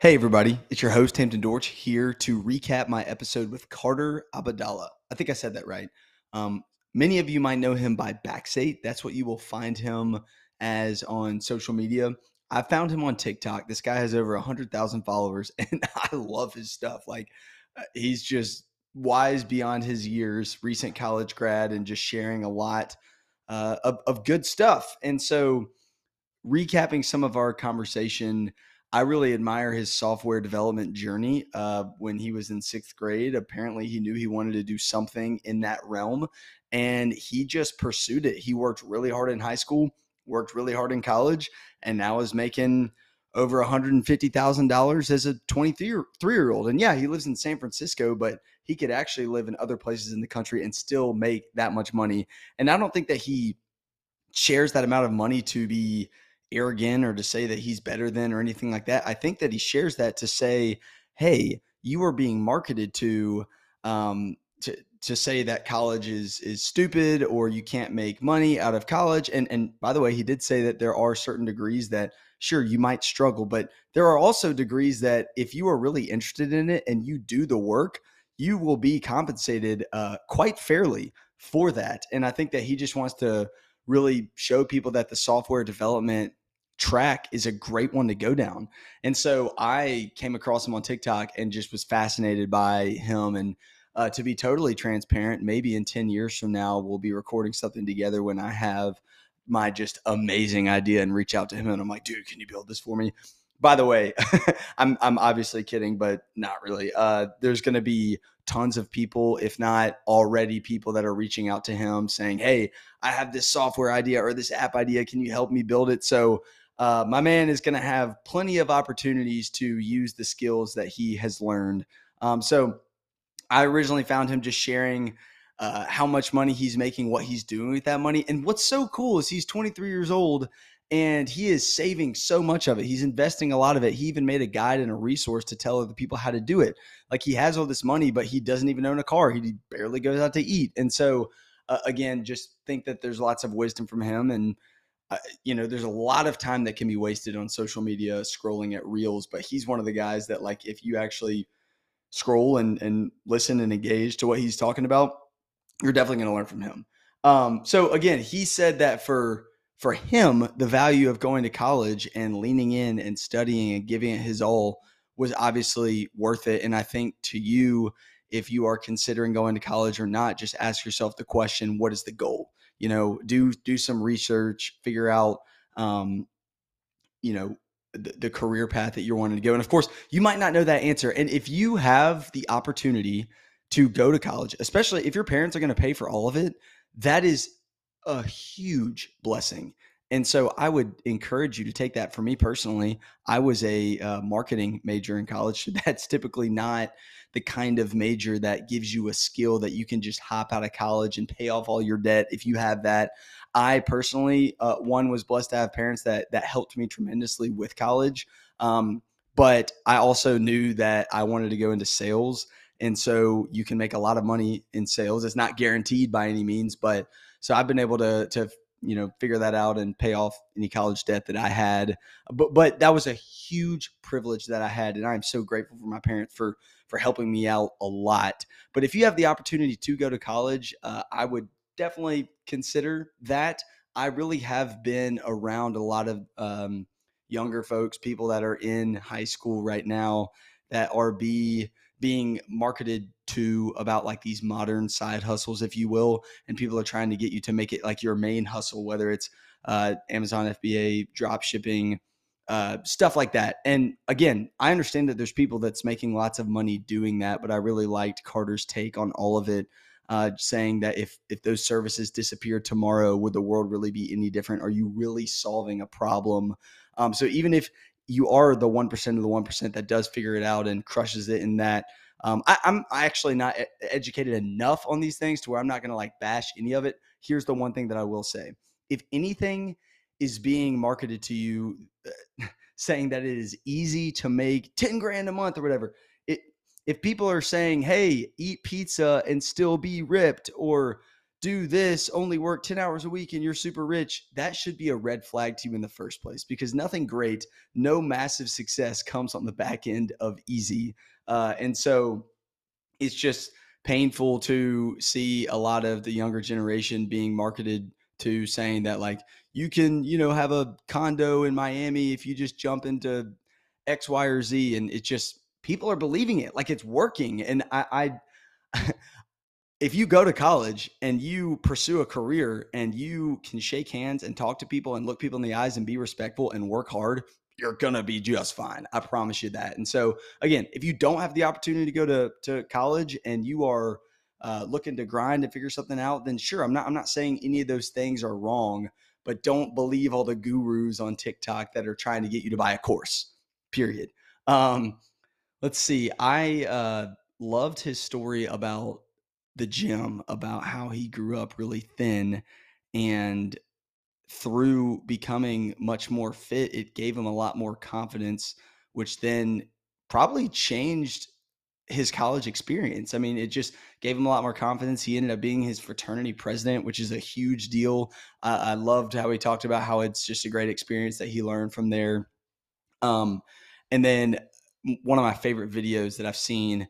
Hey, everybody. It's your host, Hampton Dortch, here to recap my episode with Carter Abadallah. I think I said that right. Um, many of you might know him by Baxate. That's what you will find him as on social media. I found him on TikTok. This guy has over 100,000 followers, and I love his stuff. Like, uh, he's just wise beyond his years, recent college grad, and just sharing a lot uh, of, of good stuff. And so, recapping some of our conversation, I really admire his software development journey. Uh, when he was in sixth grade, apparently he knew he wanted to do something in that realm and he just pursued it. He worked really hard in high school, worked really hard in college, and now is making over $150,000 as a 23 year old. And yeah, he lives in San Francisco, but he could actually live in other places in the country and still make that much money. And I don't think that he shares that amount of money to be arrogant or to say that he's better than or anything like that. I think that he shares that to say, hey, you are being marketed to um, to to say that college is is stupid or you can't make money out of college. And and by the way, he did say that there are certain degrees that sure you might struggle, but there are also degrees that if you are really interested in it and you do the work, you will be compensated uh, quite fairly for that. And I think that he just wants to really show people that the software development track is a great one to go down. And so I came across him on TikTok and just was fascinated by him. And uh, to be totally transparent, maybe in 10 years from now, we'll be recording something together when I have my just amazing idea and reach out to him. And I'm like, dude, can you build this for me? By the way, I'm, I'm obviously kidding, but not really. Uh, there's going to be tons of people, if not already people that are reaching out to him saying, Hey, I have this software idea or this app idea. Can you help me build it? So uh, my man is going to have plenty of opportunities to use the skills that he has learned. Um, so I originally found him just sharing uh, how much money he's making, what he's doing with that money. And what's so cool is he's 23 years old and he is saving so much of it. He's investing a lot of it. He even made a guide and a resource to tell other people how to do it. Like he has all this money, but he doesn't even own a car. He barely goes out to eat. And so, uh, again, just think that there's lots of wisdom from him. And you know, there's a lot of time that can be wasted on social media scrolling at reels, but he's one of the guys that like if you actually scroll and and listen and engage to what he's talking about, you're definitely going to learn from him. Um, so again, he said that for for him, the value of going to college and leaning in and studying and giving it his all was obviously worth it. And I think to you, if you are considering going to college or not, just ask yourself the question: What is the goal? You know do do some research figure out um, you know the, the career path that you're wanting to go. And of course you might not know that answer. And if you have the opportunity to go to college especially if your parents are going to pay for all of it that is a huge blessing and so I would encourage you to take that. For me personally, I was a uh, marketing major in college. That's typically not the kind of major that gives you a skill that you can just hop out of college and pay off all your debt if you have that. I personally, uh, one was blessed to have parents that that helped me tremendously with college. Um, but I also knew that I wanted to go into sales, and so you can make a lot of money in sales. It's not guaranteed by any means, but so I've been able to to you know figure that out and pay off any college debt that I had. But but that was a huge privilege that I had, and I'm so grateful for my parents for for helping me out a lot. But if you have the opportunity to go to college, uh, I would definitely consider that. I really have been around a lot of um, younger folks, people that are in high school right now that are be being marketed to about like these modern side hustles, if you will, and people are trying to get you to make it like your main hustle, whether it's uh, Amazon FBA, drop shipping, uh, stuff like that. And again, I understand that there's people that's making lots of money doing that, but I really liked Carter's take on all of it, uh, saying that if if those services disappear tomorrow, would the world really be any different? Are you really solving a problem? Um, so even if you are the one percent of the one percent that does figure it out and crushes it in that. Um, I, am actually not educated enough on these things to where I'm not going to like bash any of it. Here's the one thing that I will say: if anything is being marketed to you, uh, saying that it is easy to make ten grand a month or whatever, it if people are saying, "Hey, eat pizza and still be ripped," or do this, only work 10 hours a week and you're super rich, that should be a red flag to you in the first place because nothing great, no massive success comes on the back end of easy. Uh, and so it's just painful to see a lot of the younger generation being marketed to saying that, like, you can, you know, have a condo in Miami if you just jump into X, Y, or Z. And it just, people are believing it like it's working. And I, I if you go to college and you pursue a career and you can shake hands and talk to people and look people in the eyes and be respectful and work hard, you're gonna be just fine. I promise you that. And so again, if you don't have the opportunity to go to to college and you are uh, looking to grind and figure something out, then sure, I'm not I'm not saying any of those things are wrong, but don't believe all the gurus on TikTok that are trying to get you to buy a course. Period. Um, let's see. I uh, loved his story about the gym about how he grew up really thin and through becoming much more fit it gave him a lot more confidence which then probably changed his college experience. I mean, it just gave him a lot more confidence. He ended up being his fraternity president, which is a huge deal. I loved how he talked about how it's just a great experience that he learned from there. Um, and then one of my favorite videos that I've seen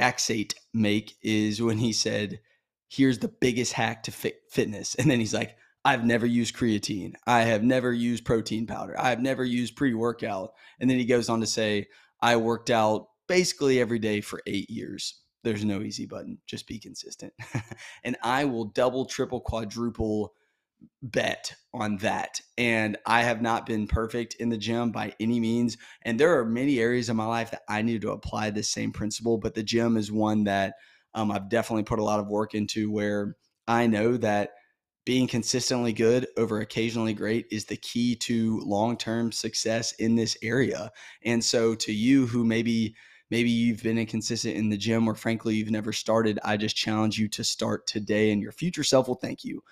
Baxate make is when he said, Here's the biggest hack to fit fitness. And then he's like, I've never used creatine. I have never used protein powder. I've never used pre workout. And then he goes on to say, I worked out basically every day for eight years. There's no easy button. Just be consistent. and I will double, triple, quadruple bet on that. And I have not been perfect in the gym by any means. And there are many areas of my life that I need to apply this same principle, but the gym is one that um, I've definitely put a lot of work into where I know that being consistently good over occasionally great is the key to long-term success in this area. And so to you who maybe maybe you've been inconsistent in the gym or frankly you've never started, I just challenge you to start today and your future self will thank you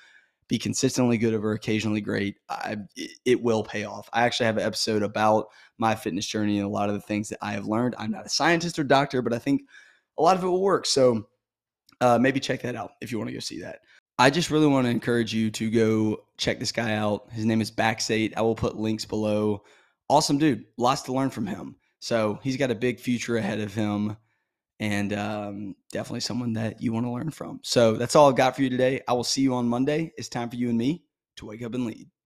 be consistently good over occasionally great, I, it will pay off. I actually have an episode about my fitness journey and a lot of the things that I have learned. I'm not a scientist or doctor, but I think a lot of it will work. So uh, maybe check that out if you want to go see that. I just really want to encourage you to go check this guy out. His name is Baxate. I will put links below. Awesome dude. Lots to learn from him. So he's got a big future ahead of him and um, definitely someone that you want to learn from. So that's all I've got for you today. I will see you on Monday. It's time for you and me to wake up and lead.